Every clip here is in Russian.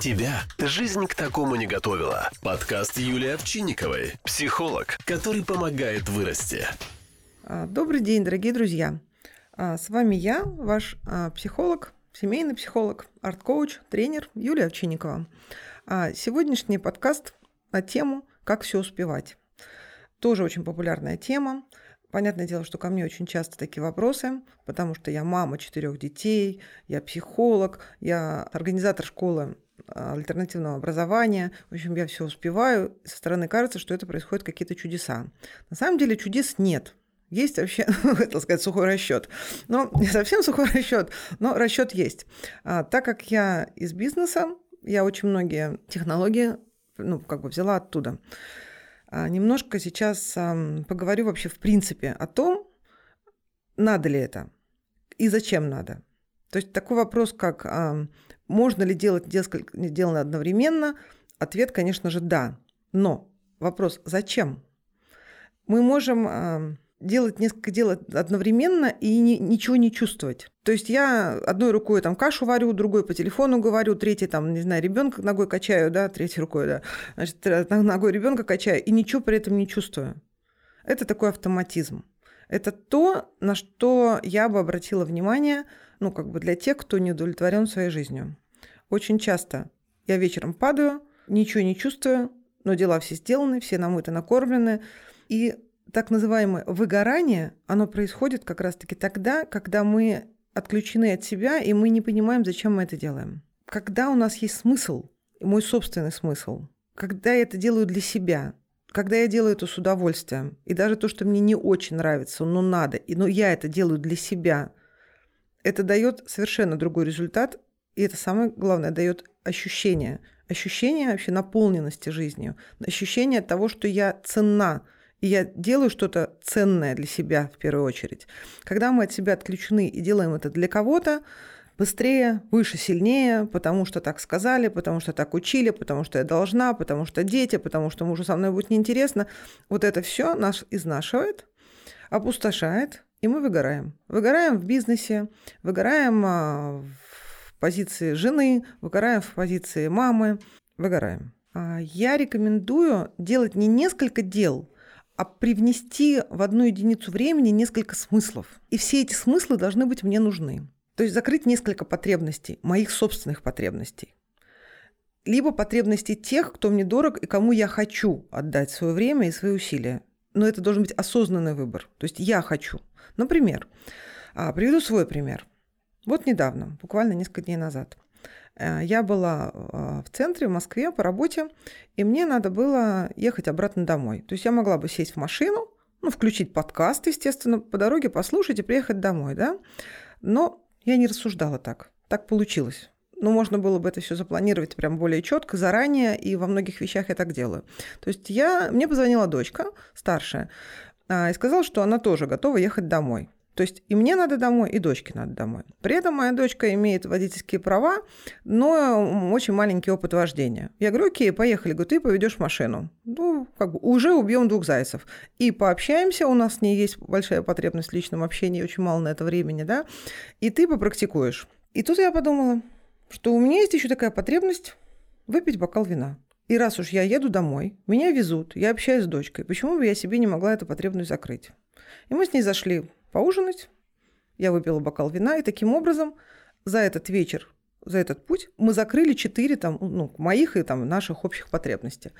Тебя жизнь к такому не готовила. Подкаст Юлии Овчинниковой, психолог, который помогает вырасти. А, Добрый день, дорогие друзья. А, С вами я, ваш а, психолог, семейный психолог, арт-коуч, тренер Юлия Овчинникова. Сегодняшний подкаст на тему «Как все успевать». Тоже очень популярная тема. Понятное дело, что ко мне очень часто такие вопросы, потому что я мама четырех детей, я психолог, я организатор школы альтернативного образования. В общем, я все успеваю. Со стороны кажется, что это происходят какие-то чудеса. На самом деле чудес нет. Есть вообще, хотел сказать, сухой расчет. Но не совсем сухой расчет, но расчет есть. А, так как я из бизнеса, я очень многие технологии ну, как бы взяла оттуда. А, немножко сейчас ам, поговорю вообще в принципе о том, надо ли это и зачем надо. То есть такой вопрос, как ам, можно ли делать несколько дел одновременно, ответ, конечно же, да. Но вопрос, зачем? Мы можем ам, делать несколько дел одновременно и ни- ничего не чувствовать. То есть я одной рукой там кашу варю, другой по телефону говорю, третьей там, не знаю, ребенка ногой качаю, да, третьей рукой, да, значит, ногой ребенка качаю и ничего при этом не чувствую. Это такой автоматизм. Это то, на что я бы обратила внимание, ну, как бы для тех, кто не удовлетворен своей жизнью. Очень часто я вечером падаю, ничего не чувствую, но дела все сделаны, все намыты, накормлены. И так называемое выгорание, оно происходит как раз-таки тогда, когда мы отключены от себя, и мы не понимаем, зачем мы это делаем. Когда у нас есть смысл, мой собственный смысл, когда я это делаю для себя, когда я делаю это с удовольствием, и даже то, что мне не очень нравится, но надо, но я это делаю для себя, это дает совершенно другой результат, и это самое главное, дает ощущение, ощущение вообще наполненности жизнью, ощущение того, что я ценна, и я делаю что-то ценное для себя в первую очередь. Когда мы от себя отключены и делаем это для кого-то, быстрее, выше, сильнее, потому что так сказали, потому что так учили, потому что я должна, потому что дети, потому что мужу со мной будет неинтересно. Вот это все нас изнашивает, опустошает, и мы выгораем. Выгораем в бизнесе, выгораем а, в позиции жены, выгораем в позиции мамы, выгораем. А Я рекомендую делать не несколько дел, а привнести в одну единицу времени несколько смыслов. И все эти смыслы должны быть мне нужны. То есть закрыть несколько потребностей, моих собственных потребностей. Либо потребностей тех, кто мне дорог и кому я хочу отдать свое время и свои усилия. Но это должен быть осознанный выбор. То есть я хочу. Например, а, приведу свой пример. Вот недавно, буквально несколько дней назад, э, я была а, в центре, в Москве по работе, и мне надо было ехать обратно домой. То есть я могла бы сесть в машину, ну, включить подкаст, естественно, по дороге послушать и приехать домой, да. Но я не рассуждала так. Так получилось. Ну, можно было бы это все запланировать прям более четко, заранее, и во многих вещах я так делаю. То есть я, мне позвонила дочка старшая а, и сказала, что она тоже готова ехать домой. То есть и мне надо домой, и дочке надо домой. При этом моя дочка имеет водительские права, но очень маленький опыт вождения. Я говорю, окей, поехали. Говорю, ты поведешь машину. Ну, как бы уже убьем двух зайцев. И пообщаемся, у нас с ней есть большая потребность в личном общении, очень мало на это времени, да, и ты попрактикуешь. И тут я подумала, что у меня есть еще такая потребность выпить бокал вина. И раз уж я еду домой, меня везут, я общаюсь с дочкой, почему бы я себе не могла эту потребность закрыть? И мы с ней зашли поужинать, я выпила бокал вина, и таким образом за этот вечер, за этот путь мы закрыли четыре там, ну, моих и там наших общих потребностей.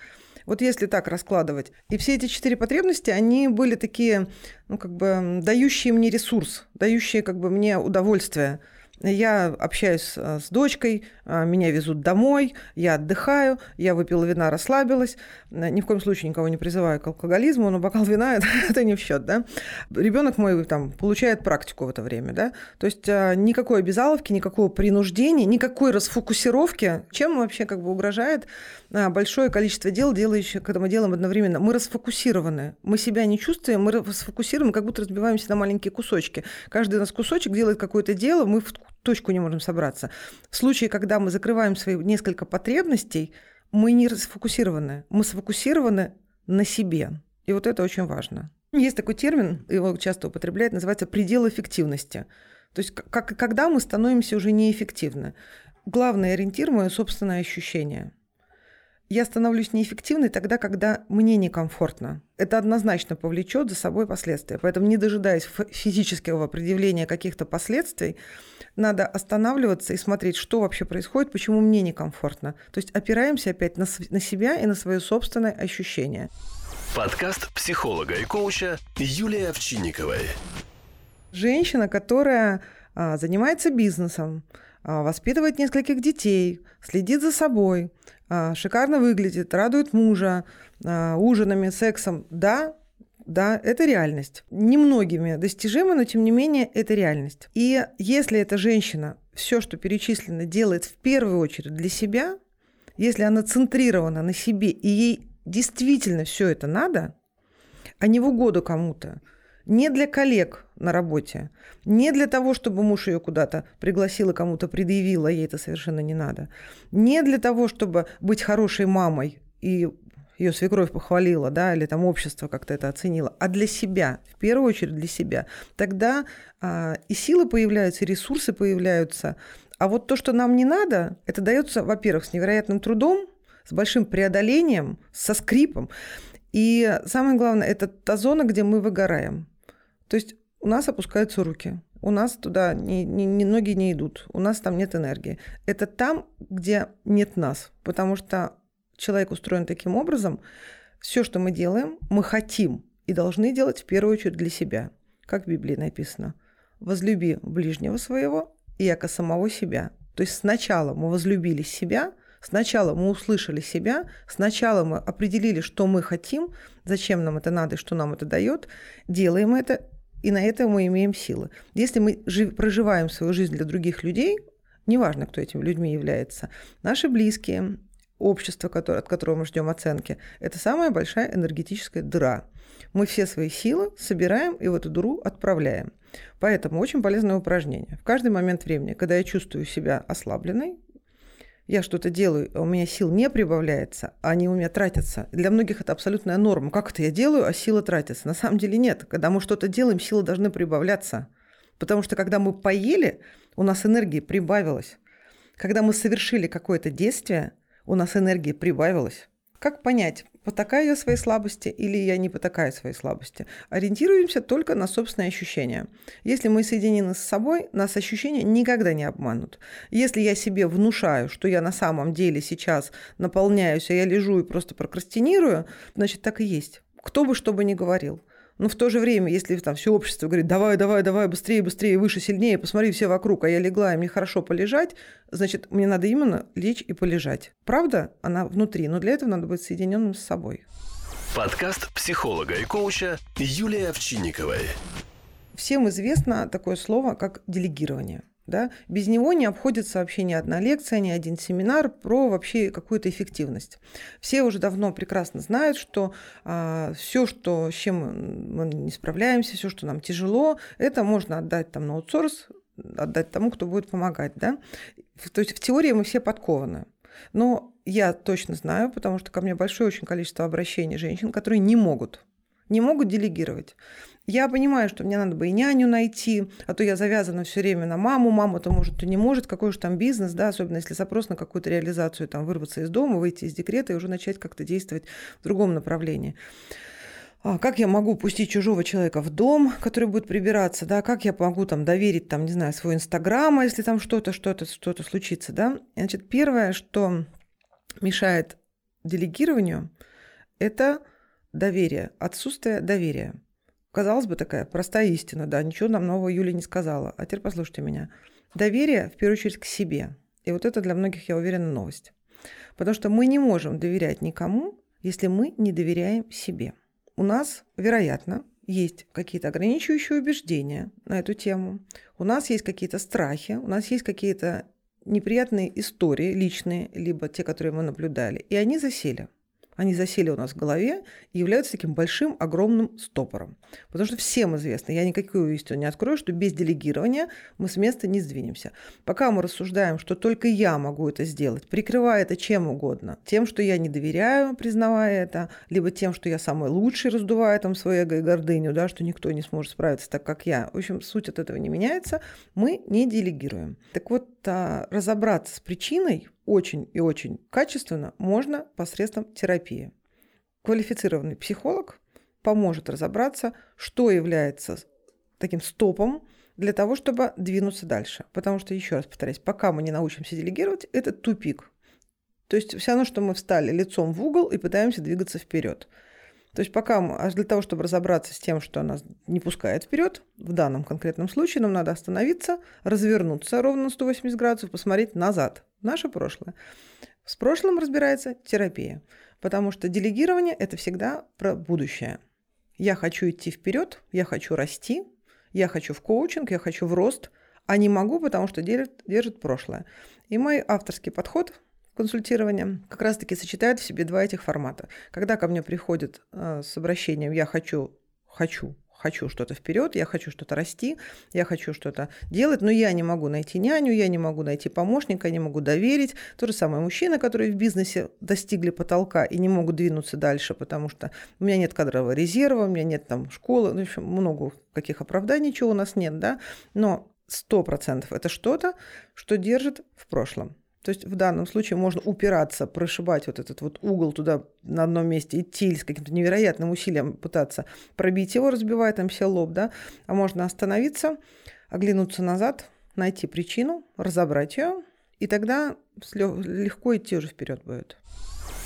Вот если так раскладывать, и все эти четыре потребности, они были такие, ну, как бы дающие мне ресурс, дающие как бы мне удовольствие – я общаюсь э, с дочкой, э, меня везут домой, я отдыхаю, я выпила вина, расслабилась. Ни в коем случае никого не призываю к алкоголизму, но бокал вина это, не в счет, да. Ребенок мой там получает практику в это время, да. То есть никакой обязаловки, никакого принуждения, никакой расфокусировки, чем вообще как бы угрожает большое количество дел, делающих, когда мы делаем одновременно. Мы расфокусированы, мы себя не чувствуем, мы расфокусируем, как будто разбиваемся на маленькие кусочки. Каждый у нас кусочек делает какое-то дело, мы в точку не можем собраться. В случае, когда мы закрываем свои несколько потребностей, мы не сфокусированы, мы сфокусированы на себе. И вот это очень важно. Есть такой термин, его часто употребляют, называется предел эффективности. То есть как, когда мы становимся уже неэффективны. главный ориентир – мое собственное ощущение. Я становлюсь неэффективной тогда, когда мне некомфортно. Это однозначно повлечет за собой последствия. Поэтому, не дожидаясь физического предъявления каких-то последствий, надо останавливаться и смотреть, что вообще происходит, почему мне некомфортно. То есть опираемся опять на, на себя и на свое собственное ощущение. Подкаст психолога и коуча Юлии Овчинниковой. Женщина, которая а, занимается бизнесом, воспитывает нескольких детей, следит за собой, а, шикарно выглядит, радует мужа а, ужинами, сексом. Да, да, это реальность. Немногими достижима, но тем не менее это реальность. И если эта женщина все, что перечислено, делает в первую очередь для себя, если она центрирована на себе и ей действительно все это надо, а не в угоду кому-то, не для коллег на работе, не для того, чтобы муж ее куда-то пригласил и кому-то предъявил, а ей это совершенно не надо, не для того, чтобы быть хорошей мамой и ее свекровь похвалила, да, или там общество как-то это оценило, а для себя, в первую очередь для себя, тогда а, и силы появляются, и ресурсы появляются. А вот то, что нам не надо, это дается, во-первых, с невероятным трудом, с большим преодолением, со скрипом. И самое главное, это та зона, где мы выгораем. То есть у нас опускаются руки, у нас туда ни, ни, ни ноги не идут, у нас там нет энергии. Это там, где нет нас, потому что человек устроен таким образом, все, что мы делаем, мы хотим и должны делать в первую очередь для себя. Как в Библии написано. «Возлюби ближнего своего и яко самого себя». То есть сначала мы возлюбили себя, сначала мы услышали себя, сначала мы определили, что мы хотим, зачем нам это надо и что нам это дает, делаем это и на это мы имеем силы. Если мы жив, проживаем свою жизнь для других людей, неважно, кто этими людьми является, наши близкие, общество, которое, от которого мы ждем оценки, это самая большая энергетическая дыра. Мы все свои силы собираем и в эту дыру отправляем. Поэтому очень полезное упражнение. В каждый момент времени, когда я чувствую себя ослабленной, я что-то делаю, а у меня сил не прибавляется, а они у меня тратятся. Для многих это абсолютная норма. Как это я делаю, а сила тратится? На самом деле нет. Когда мы что-то делаем, силы должны прибавляться. Потому что когда мы поели, у нас энергии прибавилось. Когда мы совершили какое-то действие, у нас энергии прибавилось. Как понять, потакаю я своей слабости или я не потакаю своей слабости? Ориентируемся только на собственные ощущения. Если мы соединены с собой, нас ощущения никогда не обманут. Если я себе внушаю, что я на самом деле сейчас наполняюсь, а я лежу и просто прокрастинирую, значит, так и есть. Кто бы что бы ни говорил. Но в то же время, если там все общество говорит, давай, давай, давай, быстрее, быстрее, выше, сильнее, посмотри все вокруг, а я легла, и мне хорошо полежать, значит, мне надо именно лечь и полежать. Правда, она внутри, но для этого надо быть соединенным с собой. Подкаст психолога и коуча Юлии Овчинниковой. Всем известно такое слово, как делегирование – да? Без него не обходится вообще ни одна лекция, ни один семинар про вообще какую-то эффективность. Все уже давно прекрасно знают, что а, все, что, с чем мы не справляемся, все, что нам тяжело, это можно отдать там на аутсорс, отдать тому, кто будет помогать. Да? То есть в теории мы все подкованы. Но я точно знаю, потому что ко мне большое очень количество обращений женщин, которые не могут не могут делегировать. Я понимаю, что мне надо бы и няню найти, а то я завязана все время на маму, мама-то может, то не может, какой же там бизнес, да, особенно если запрос на какую-то реализацию, там, вырваться из дома, выйти из декрета и уже начать как-то действовать в другом направлении. А как я могу пустить чужого человека в дом, который будет прибираться, да, как я могу там доверить, там, не знаю, свой инстаграм, если там что-то, что-то, что-то случится, да. Значит, первое, что мешает делегированию, это доверие, отсутствие доверия – Казалось бы, такая простая истина, да, ничего нам нового Юля не сказала. А теперь послушайте меня. Доверие, в первую очередь, к себе. И вот это для многих, я уверена, новость. Потому что мы не можем доверять никому, если мы не доверяем себе. У нас, вероятно, есть какие-то ограничивающие убеждения на эту тему. У нас есть какие-то страхи, у нас есть какие-то неприятные истории личные, либо те, которые мы наблюдали. И они засели. Они засели у нас в голове и являются таким большим, огромным стопором. Потому что всем известно, я никакую истину не открою, что без делегирования мы с места не сдвинемся. Пока мы рассуждаем, что только я могу это сделать, прикрывая это чем угодно, тем, что я не доверяю, признавая это, либо тем, что я самый лучший, раздувая там свое эго и гордыню, да, что никто не сможет справиться так, как я. В общем, суть от этого не меняется, мы не делегируем. Так вот, а, разобраться с причиной очень и очень качественно можно посредством терапии. Квалифицированный психолог поможет разобраться, что является таким стопом для того, чтобы двинуться дальше. Потому что, еще раз повторяюсь, пока мы не научимся делегировать, это тупик. То есть все равно, что мы встали лицом в угол и пытаемся двигаться вперед. То есть пока мы, для того, чтобы разобраться с тем, что нас не пускает вперед, в данном конкретном случае нам надо остановиться, развернуться ровно на 180 градусов, посмотреть назад, наше прошлое. С прошлым разбирается терапия, потому что делегирование – это всегда про будущее. Я хочу идти вперед, я хочу расти, я хочу в коучинг, я хочу в рост, а не могу, потому что держит, держит прошлое. И мой авторский подход консультирования как раз-таки сочетает в себе два этих формата. Когда ко мне приходят э, с обращением «я хочу, хочу, хочу что-то вперед, я хочу что-то расти, я хочу что-то делать, но я не могу найти няню, я не могу найти помощника, я не могу доверить. То же самое мужчины, которые в бизнесе достигли потолка и не могут двинуться дальше, потому что у меня нет кадрового резерва, у меня нет там школы, ну, в общем, много каких оправданий, чего у нас нет, да, но сто процентов это что-то, что держит в прошлом. То есть в данном случае можно упираться, прошибать вот этот вот угол туда на одном месте, идти или с каким-то невероятным усилием пытаться пробить его, разбивая там все лоб, да, а можно остановиться, оглянуться назад, найти причину, разобрать ее, и тогда легко идти уже вперед будет.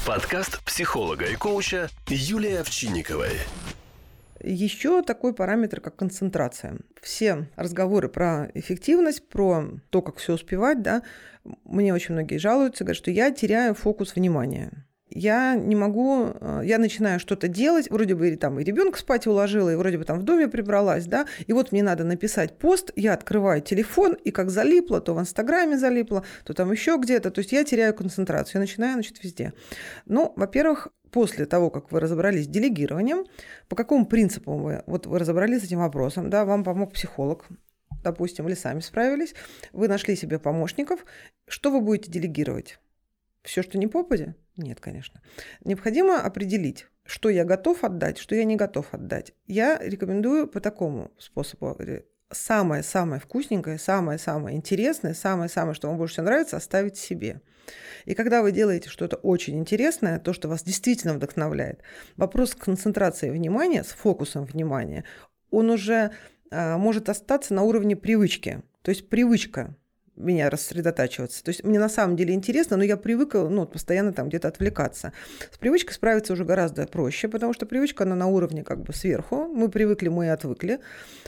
Подкаст психолога и коуча Юлии Овчинниковой. Еще такой параметр, как концентрация. Все разговоры про эффективность, про то, как все успевать, да, мне очень многие жалуются, говорят, что я теряю фокус внимания я не могу, э, я начинаю что-то делать, вроде бы там и ребенка спать уложила, и вроде бы там в доме прибралась, да, и вот мне надо написать пост, я открываю телефон, и как залипло, то в Инстаграме залипло, то там еще где-то, то есть я теряю концентрацию, я начинаю, значит, везде. Ну, во-первых, после того, как вы разобрались с делегированием, по какому принципу вы, вот вы разобрались с этим вопросом, да, вам помог психолог, допустим, или сами справились, вы нашли себе помощников, что вы будете делегировать? Все, что не попадя? Нет, конечно. Необходимо определить, что я готов отдать, что я не готов отдать. Я рекомендую по такому способу самое-самое вкусненькое, самое-самое интересное, самое-самое, что вам больше всего нравится, оставить себе. И когда вы делаете что-то очень интересное, то, что вас действительно вдохновляет, вопрос концентрации внимания, с фокусом внимания, он уже а, может остаться на уровне привычки. То есть привычка меня рассредотачиваться. То есть мне на самом деле интересно, но я привыкла ну, постоянно там где-то отвлекаться. С привычкой справиться уже гораздо проще, потому что привычка, она на уровне как бы сверху. Мы привыкли, мы и отвыкли.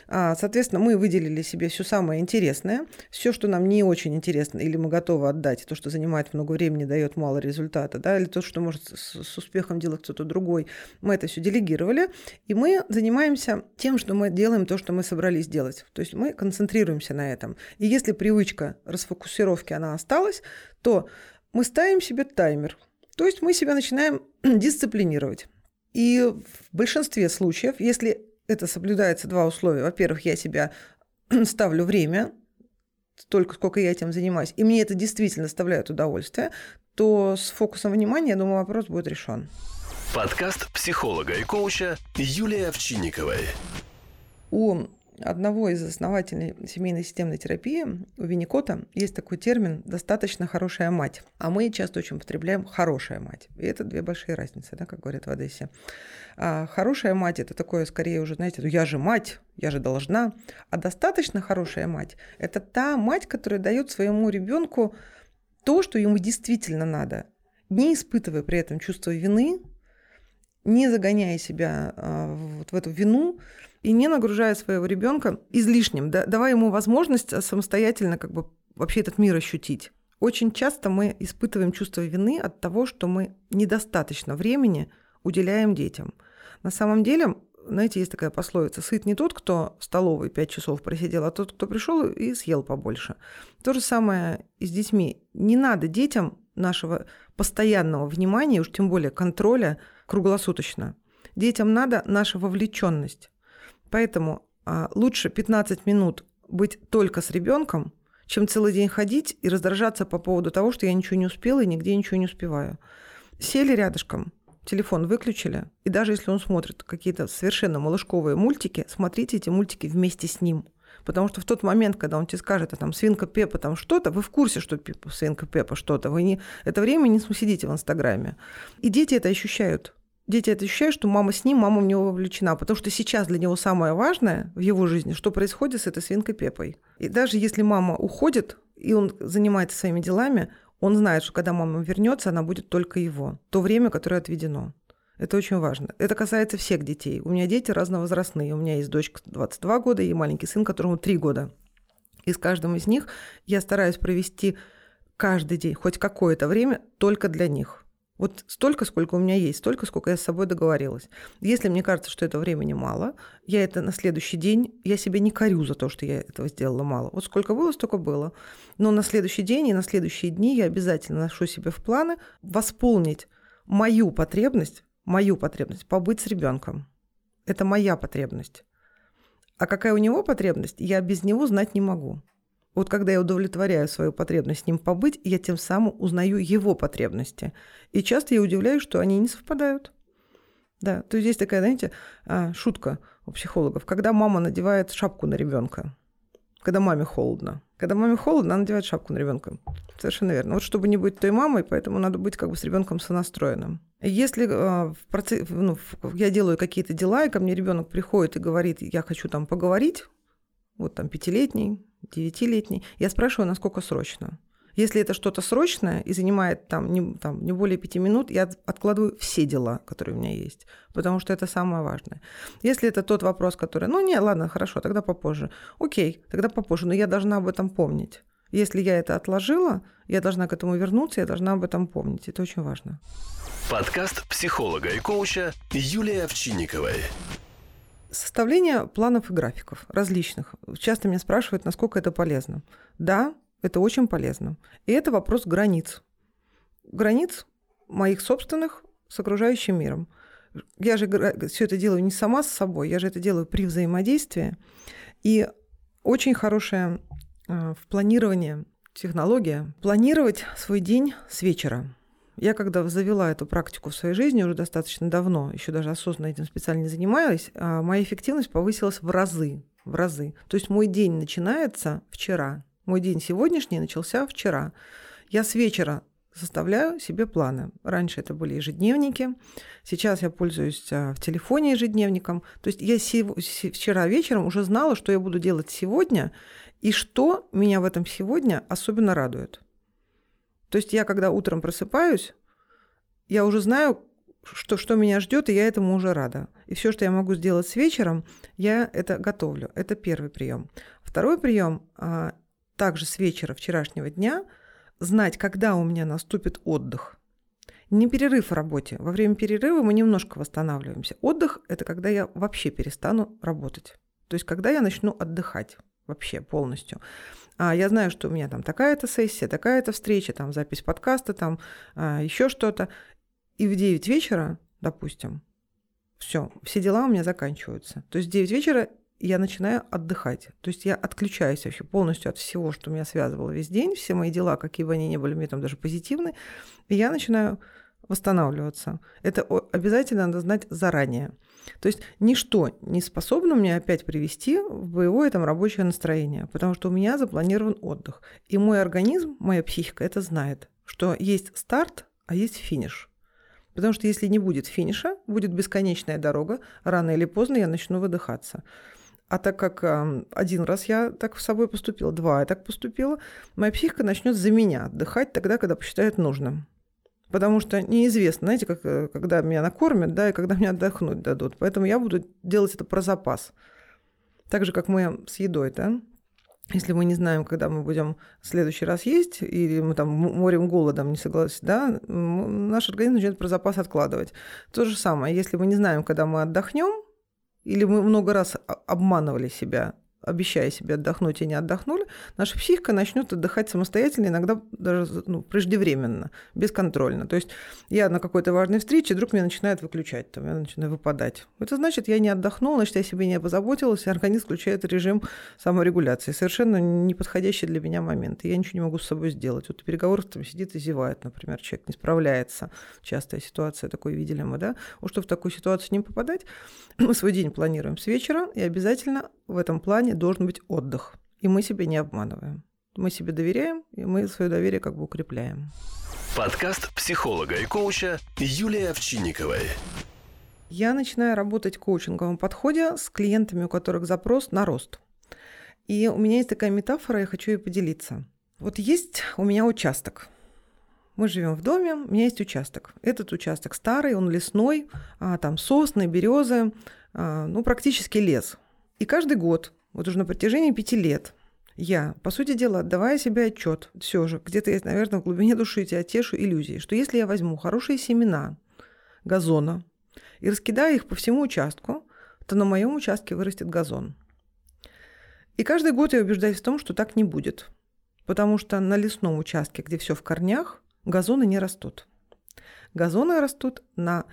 А, соответственно, мы выделили себе все самое интересное, все, что нам не очень интересно, или мы готовы отдать, то, что занимает много времени, дает мало результата, да, или то, что может с, с успехом делать кто-то другой, мы это все делегировали, и мы занимаемся тем, что мы делаем то, что мы собрались делать. То есть мы концентрируемся на этом. И если привычка расфокусировки она осталась, то мы ставим себе таймер. То есть мы себя начинаем дисциплинировать. И в большинстве случаев, если это соблюдается два условия. Во-первых, я себя ставлю время, столько, сколько я этим занимаюсь, и мне это действительно доставляет удовольствие, то с фокусом внимания, я думаю, вопрос будет решен. Подкаст психолога и коуча Юлии Овчинниковой. У одного из основателей семейной системной терапии, у Винникота, есть такой термин «достаточно хорошая мать». А мы часто очень употребляем «хорошая мать». И это две большие разницы, да, как говорят в Одессе. А хорошая мать – это такое, скорее уже, знаете, ну я же мать, я же должна. А достаточно хорошая мать – это та мать, которая дает своему ребенку то, что ему действительно надо, не испытывая при этом чувство вины, не загоняя себя а, вот в эту вину, и не нагружая своего ребенка излишним, да, давая ему возможность самостоятельно как бы вообще этот мир ощутить. Очень часто мы испытываем чувство вины от того, что мы недостаточно времени уделяем детям. На самом деле, знаете, есть такая пословица, сыт не тот, кто в столовой пять часов просидел, а тот, кто пришел и съел побольше. То же самое и с детьми. Не надо детям нашего постоянного внимания, уж тем более контроля круглосуточно. Детям надо наша вовлеченность. Поэтому а, лучше 15 минут быть только с ребенком, чем целый день ходить и раздражаться по поводу того, что я ничего не успела и нигде ничего не успеваю. Сели рядышком, телефон выключили, и даже если он смотрит какие-то совершенно малышковые мультики, смотрите эти мультики вместе с ним. Потому что в тот момент, когда он тебе скажет, а там свинка Пепа там что-то, вы в курсе, что свинка Пепа что-то. Вы не, это время не сидите в Инстаграме. И дети это ощущают. Дети это ощущают, что мама с ним, мама в него вовлечена, потому что сейчас для него самое важное в его жизни, что происходит с этой свинкой Пепой. И даже если мама уходит, и он занимается своими делами, он знает, что когда мама вернется, она будет только его. То время, которое отведено. Это очень важно. Это касается всех детей. У меня дети разновозрастные. У меня есть дочка 22 года и маленький сын, которому 3 года. И с каждым из них я стараюсь провести каждый день, хоть какое-то время, только для них. Вот столько, сколько у меня есть, столько, сколько я с собой договорилась. Если мне кажется, что этого времени мало, я это на следующий день, я себя не корю за то, что я этого сделала мало. Вот сколько было, столько было. Но на следующий день и на следующие дни я обязательно ношу себе в планы восполнить мою потребность мою потребность побыть с ребенком. Это моя потребность. А какая у него потребность, я без него знать не могу. Вот когда я удовлетворяю свою потребность с ним побыть, я тем самым узнаю его потребности. И часто я удивляюсь, что они не совпадают. Да, то есть здесь такая, знаете, а, шутка у психологов. Когда мама надевает шапку на ребенка, когда маме холодно. Когда маме холодно, она надевает шапку на ребенка. Совершенно верно. Вот чтобы не быть той мамой, поэтому надо быть как бы с ребенком сонастроенным. Если э, в процессе, ну, я делаю какие-то дела, и ко мне ребенок приходит и говорит, я хочу там поговорить, вот там пятилетний, девятилетний, я спрашиваю, насколько срочно. Если это что-то срочное и занимает там не, там не более пяти минут, я откладываю все дела, которые у меня есть, потому что это самое важное. Если это тот вопрос, который, ну не, ладно, хорошо, тогда попозже. Окей, тогда попозже, но я должна об этом помнить. Если я это отложила, я должна к этому вернуться, я должна об этом помнить. Это очень важно. Подкаст психолога и коуча Юлии Овчинниковой. Составление планов и графиков различных. Часто меня спрашивают, насколько это полезно. Да, это очень полезно. И это вопрос границ. Границ моих собственных с окружающим миром. Я же все это делаю не сама с собой, я же это делаю при взаимодействии. И очень хорошая э, в планировании технология планировать свой день с вечера. Я когда завела эту практику в своей жизни уже достаточно давно, еще даже осознанно этим специально не занималась, а моя эффективность повысилась в разы, в разы. То есть мой день начинается вчера, мой день сегодняшний начался вчера. Я с вечера составляю себе планы. Раньше это были ежедневники, сейчас я пользуюсь а, в телефоне ежедневником. То есть я вчера вечером уже знала, что я буду делать сегодня и что меня в этом сегодня особенно радует. То есть я, когда утром просыпаюсь, я уже знаю, что, что меня ждет, и я этому уже рада. И все, что я могу сделать с вечером, я это готовлю. Это первый прием. Второй прием а, также с вечера вчерашнего дня знать, когда у меня наступит отдых. Не перерыв в работе. Во время перерыва мы немножко восстанавливаемся. Отдых – это когда я вообще перестану работать. То есть когда я начну отдыхать вообще полностью. А я знаю, что у меня там такая-то сессия, такая-то встреча, там запись подкаста, там а, еще что-то. И в 9 вечера, допустим, все, все дела у меня заканчиваются. То есть в 9 вечера я начинаю отдыхать. То есть я отключаюсь вообще полностью от всего, что меня связывало весь день, все мои дела, какие бы они ни были, мне там даже позитивные, и я начинаю восстанавливаться. Это обязательно надо знать заранее. То есть ничто не способно мне опять привести в боевое там рабочее настроение, потому что у меня запланирован отдых. И мой организм, моя психика это знает, что есть старт, а есть финиш. Потому что если не будет финиша, будет бесконечная дорога, рано или поздно я начну выдыхаться. А так как э, один раз я так с собой поступила, два я так поступила, моя психика начнет за меня отдыхать тогда, когда посчитает нужным. Потому что неизвестно, знаете, как, э, когда меня накормят, да, и когда мне отдохнуть дадут. Поэтому я буду делать это про запас. Так же, как мы с едой, да. Если мы не знаем, когда мы будем в следующий раз есть, или мы там морем голодом не согласны, да, наш организм начинает про запас откладывать. То же самое, если мы не знаем, когда мы отдохнем, или мы много раз обманывали себя обещая себе отдохнуть и не отдохнули, наша психика начнет отдыхать самостоятельно, иногда даже ну, преждевременно, бесконтрольно. То есть я на какой-то важной встрече, вдруг меня начинает выключать, там, я начинаю выпадать. Это значит, я не отдохнула, значит, я себе не позаботилась, и организм включает режим саморегуляции. Совершенно неподходящий для меня момент. И я ничего не могу с собой сделать. Вот переговоры там сидит и зевает, например, человек не справляется. Частая ситуация, такой видели мы, да? Вот чтобы в такую ситуацию не попадать, мы свой день планируем с вечера, и обязательно в этом плане должен быть отдых. И мы себя не обманываем. Мы себе доверяем, и мы свое доверие как бы укрепляем. Подкаст психолога и коуча Юлии Овчинниковой. Я начинаю работать в коучинговом подходе с клиентами, у которых запрос на рост. И у меня есть такая метафора, я хочу ее поделиться. Вот есть у меня участок. Мы живем в доме, у меня есть участок. Этот участок старый, он лесной, а, там сосны, березы, а, ну, практически лес. И каждый год, вот уже на протяжении пяти лет, я, по сути дела, отдавая себе отчет, все же, где-то есть, наверное, в глубине души тебя тешу иллюзии, что если я возьму хорошие семена газона и раскидаю их по всему участку, то на моем участке вырастет газон. И каждый год я убеждаюсь в том, что так не будет. Потому что на лесном участке, где все в корнях, газоны не растут. Газоны растут на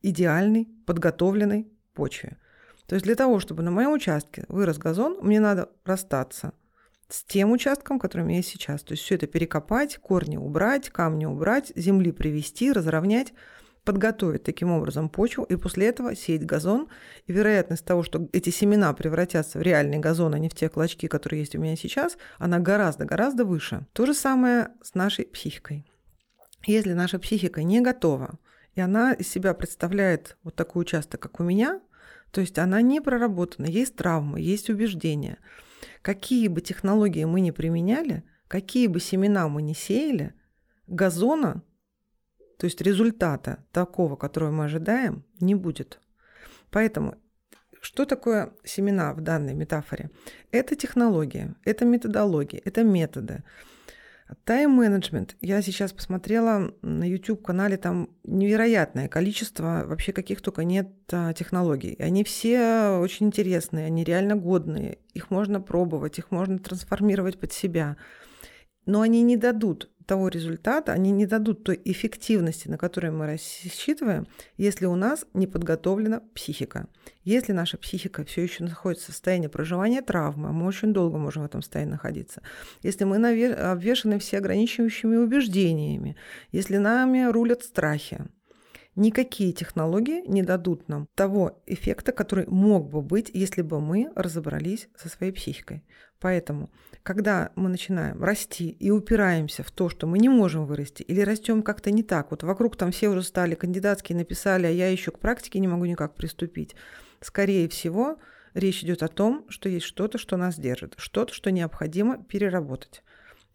идеальной, подготовленной почве. То есть для того, чтобы на моем участке вырос газон, мне надо расстаться с тем участком, который у меня есть сейчас. То есть все это перекопать, корни убрать, камни убрать, земли привести, разровнять, подготовить таким образом почву и после этого сеять газон. И вероятность того, что эти семена превратятся в реальный газон, а не в те клочки, которые есть у меня сейчас, она гораздо-гораздо выше. То же самое с нашей психикой. Если наша психика не готова, и она из себя представляет вот такой участок, как у меня, то есть она не проработана, есть травмы, есть убеждения. Какие бы технологии мы ни применяли, какие бы семена мы ни сеяли, газона то есть результата такого, которого мы ожидаем, не будет. Поэтому что такое семена в данной метафоре? Это технология, это методология, это методы. Тайм-менеджмент. Я сейчас посмотрела на YouTube-канале, там невероятное количество, вообще каких только нет а, технологий. Они все очень интересные, они реально годные. Их можно пробовать, их можно трансформировать под себя. Но они не дадут того результата, они не дадут той эффективности, на которую мы рассчитываем, если у нас не подготовлена психика. Если наша психика все еще находится в состоянии проживания травмы, мы очень долго можем в этом состоянии находиться. Если мы обвешаны все ограничивающими убеждениями, если нами рулят страхи, Никакие технологии не дадут нам того эффекта, который мог бы быть, если бы мы разобрались со своей психикой. Поэтому, когда мы начинаем расти и упираемся в то, что мы не можем вырасти, или растем как-то не так, вот вокруг там все уже стали кандидатские написали, а я еще к практике не могу никак приступить, скорее всего, речь идет о том, что есть что-то, что нас держит, что-то, что необходимо переработать.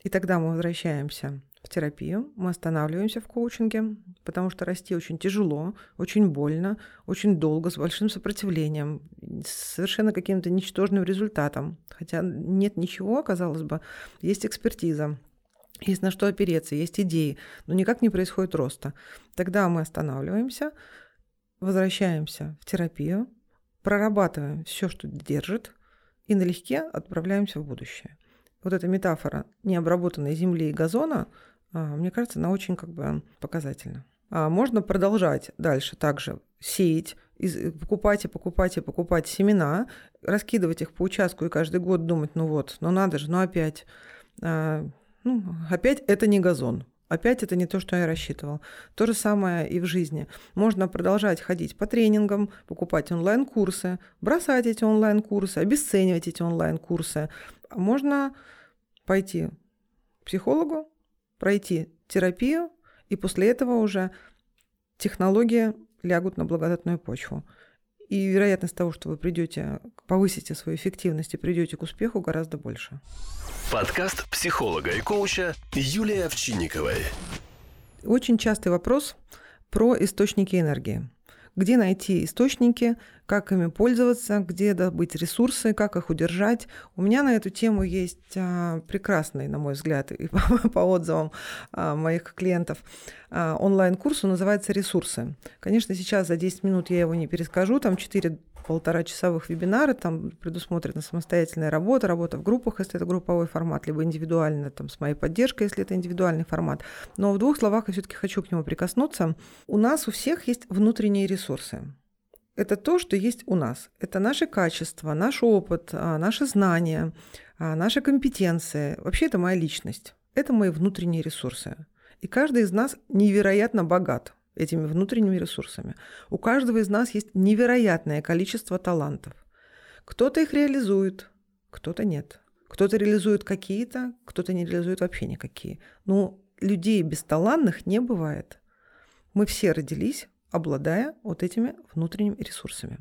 И тогда мы возвращаемся в терапию, мы останавливаемся в коучинге, потому что расти очень тяжело, очень больно, очень долго, с большим сопротивлением, с совершенно каким-то ничтожным результатом. Хотя нет ничего, казалось бы, есть экспертиза, есть на что опереться, есть идеи, но никак не происходит роста. Тогда мы останавливаемся, возвращаемся в терапию, прорабатываем все, что держит, и налегке отправляемся в будущее. Вот эта метафора необработанной земли и газона – мне кажется, она очень как бы показательна. А можно продолжать дальше также сеять, покупать и покупать и покупать семена, раскидывать их по участку и каждый год думать, ну вот, ну надо же, ну опять, а, ну, опять это не газон, Опять это не то, что я рассчитывал. То же самое и в жизни. Можно продолжать ходить по тренингам, покупать онлайн-курсы, бросать эти онлайн-курсы, обесценивать эти онлайн-курсы. Можно пойти к психологу, пройти терапию, и после этого уже технологии лягут на благодатную почву. И вероятность того, что вы придете, повысите свою эффективность и придете к успеху, гораздо больше. Подкаст психолога и коуча Юлии Овчинниковой. Очень частый вопрос про источники энергии где найти источники, как ими пользоваться, где добыть ресурсы, как их удержать. У меня на эту тему есть а, прекрасный, на мой взгляд, и по, по отзывам а, моих клиентов, а, онлайн-курс, он называется «Ресурсы». Конечно, сейчас за 10 минут я его не перескажу, там 4 полтора-часовых вебинара, там предусмотрена самостоятельная работа, работа в группах, если это групповой формат, либо индивидуально, там, с моей поддержкой, если это индивидуальный формат. Но в двух словах я все-таки хочу к нему прикоснуться. У нас у всех есть внутренние ресурсы. Это то, что есть у нас. Это наши качества, наш опыт, а, наши знания, а, наши компетенции. Вообще это моя личность. Это мои внутренние ресурсы. И каждый из нас невероятно богат этими внутренними ресурсами. У каждого из нас есть невероятное количество талантов. Кто-то их реализует, кто-то нет. Кто-то реализует какие-то, кто-то не реализует вообще никакие. Но людей бесталанных не бывает. Мы все родились, обладая вот этими внутренними ресурсами.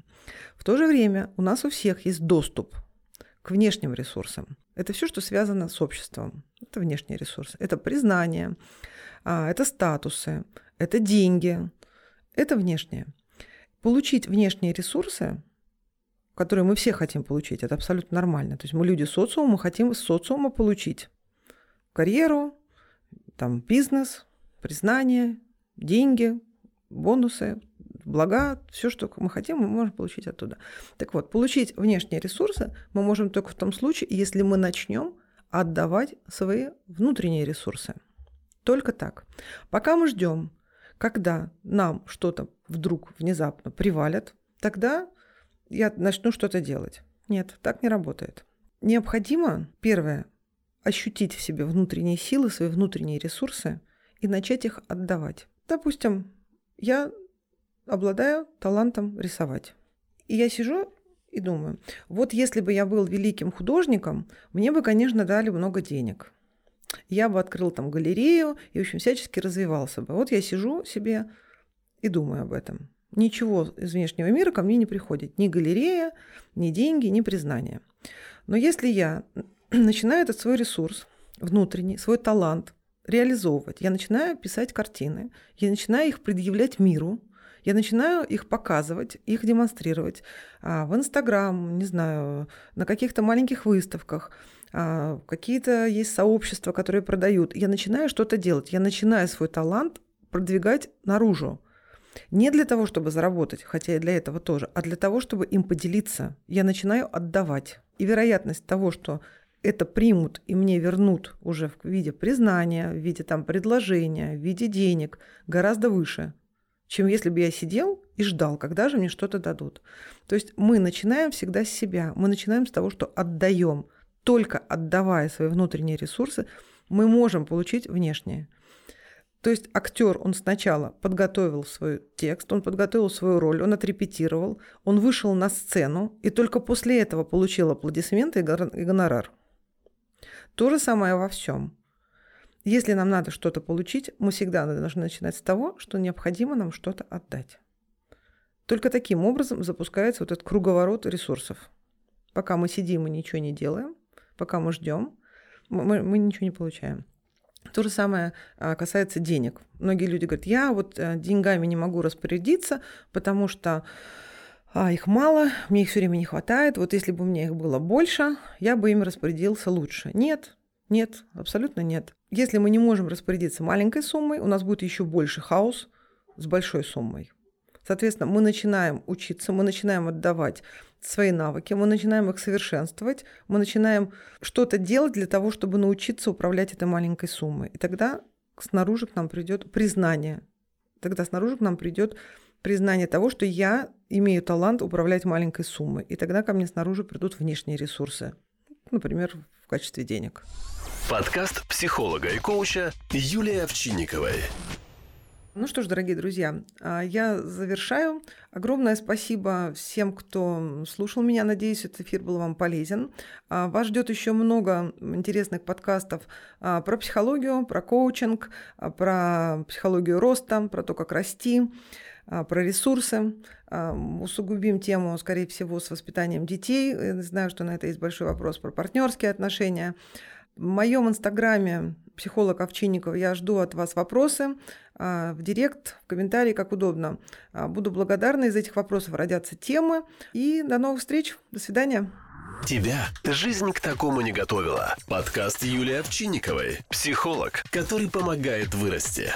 В то же время у нас у всех есть доступ к внешним ресурсам. Это все, что связано с обществом. Это внешние ресурсы. Это признание, а, это статусы, это деньги, это внешнее. Получить внешние ресурсы, которые мы все хотим получить, это абсолютно нормально. То есть мы люди социума, мы хотим из социума получить карьеру, там, бизнес, признание, деньги, бонусы, блага, все, что мы хотим, мы можем получить оттуда. Так вот, получить внешние ресурсы мы можем только в том случае, если мы начнем отдавать свои внутренние ресурсы. Только так. Пока мы ждем, когда нам что-то вдруг внезапно привалят, тогда я начну что-то делать. Нет, так не работает. Необходимо, первое, ощутить в себе внутренние силы, свои внутренние ресурсы и начать их отдавать. Допустим, я обладаю талантом рисовать. И я сижу и думаю, вот если бы я был великим художником, мне бы, конечно, дали много денег я бы открыл там галерею и, в общем, всячески развивался бы. Вот я сижу себе и думаю об этом. Ничего из внешнего мира ко мне не приходит. Ни галерея, ни деньги, ни признание. Но если я начинаю этот свой ресурс внутренний, свой талант реализовывать, я начинаю писать картины, я начинаю их предъявлять миру, я начинаю их показывать, их демонстрировать а, в Инстаграм, не знаю, на каких-то маленьких выставках – какие-то есть сообщества, которые продают. Я начинаю что-то делать, я начинаю свой талант продвигать наружу. Не для того, чтобы заработать, хотя и для этого тоже, а для того, чтобы им поделиться. Я начинаю отдавать. И вероятность того, что это примут и мне вернут уже в виде признания, в виде там предложения, в виде денег, гораздо выше, чем если бы я сидел и ждал, когда же мне что-то дадут. То есть мы начинаем всегда с себя, мы начинаем с того, что отдаем – только отдавая свои внутренние ресурсы, мы можем получить внешнее. То есть актер, он сначала подготовил свой текст, он подготовил свою роль, он отрепетировал, он вышел на сцену, и только после этого получил аплодисменты и гонорар. То же самое во всем. Если нам надо что-то получить, мы всегда должны начинать с того, что необходимо нам что-то отдать. Только таким образом запускается вот этот круговорот ресурсов. Пока мы сидим и ничего не делаем, пока мы ждем, мы, мы ничего не получаем. То же самое а, касается денег. Многие люди говорят, я вот э, деньгами не могу распорядиться, потому что а, их мало, мне их все время не хватает. Вот если бы у меня их было больше, я бы им распорядился лучше. Нет, нет, абсолютно нет. Если мы не можем распорядиться маленькой суммой, у нас будет еще больше хаос с большой суммой. Соответственно, мы начинаем учиться, мы начинаем отдавать свои навыки, мы начинаем их совершенствовать, мы начинаем что-то делать для того, чтобы научиться управлять этой маленькой суммой. И тогда снаружи к нам придет признание. Тогда снаружи к нам придет признание того, что я имею талант управлять маленькой суммой. И тогда ко мне снаружи придут внешние ресурсы. Например, в качестве денег. Подкаст психолога и коуча Юлии Овчинниковой. Ну что ж, дорогие друзья, а, я завершаю. Огромное спасибо всем, кто слушал меня. Надеюсь, этот эфир был вам полезен. А, вас ждет еще много интересных подкастов а, про психологию, про коучинг, про психологию роста, про то, как расти про ресурсы. Усугубим тему, скорее всего, с воспитанием детей. Я знаю, что на это есть большой вопрос про партнерские отношения. В моем инстаграме психолог Овчинников, я жду от вас вопросы в директ, в комментарии, как удобно. А, буду благодарна, из этих вопросов родятся темы. И до новых встреч. До свидания. Тебя жизнь к такому не готовила. Подкаст Юлии Овчинниковой. Психолог, который помогает вырасти.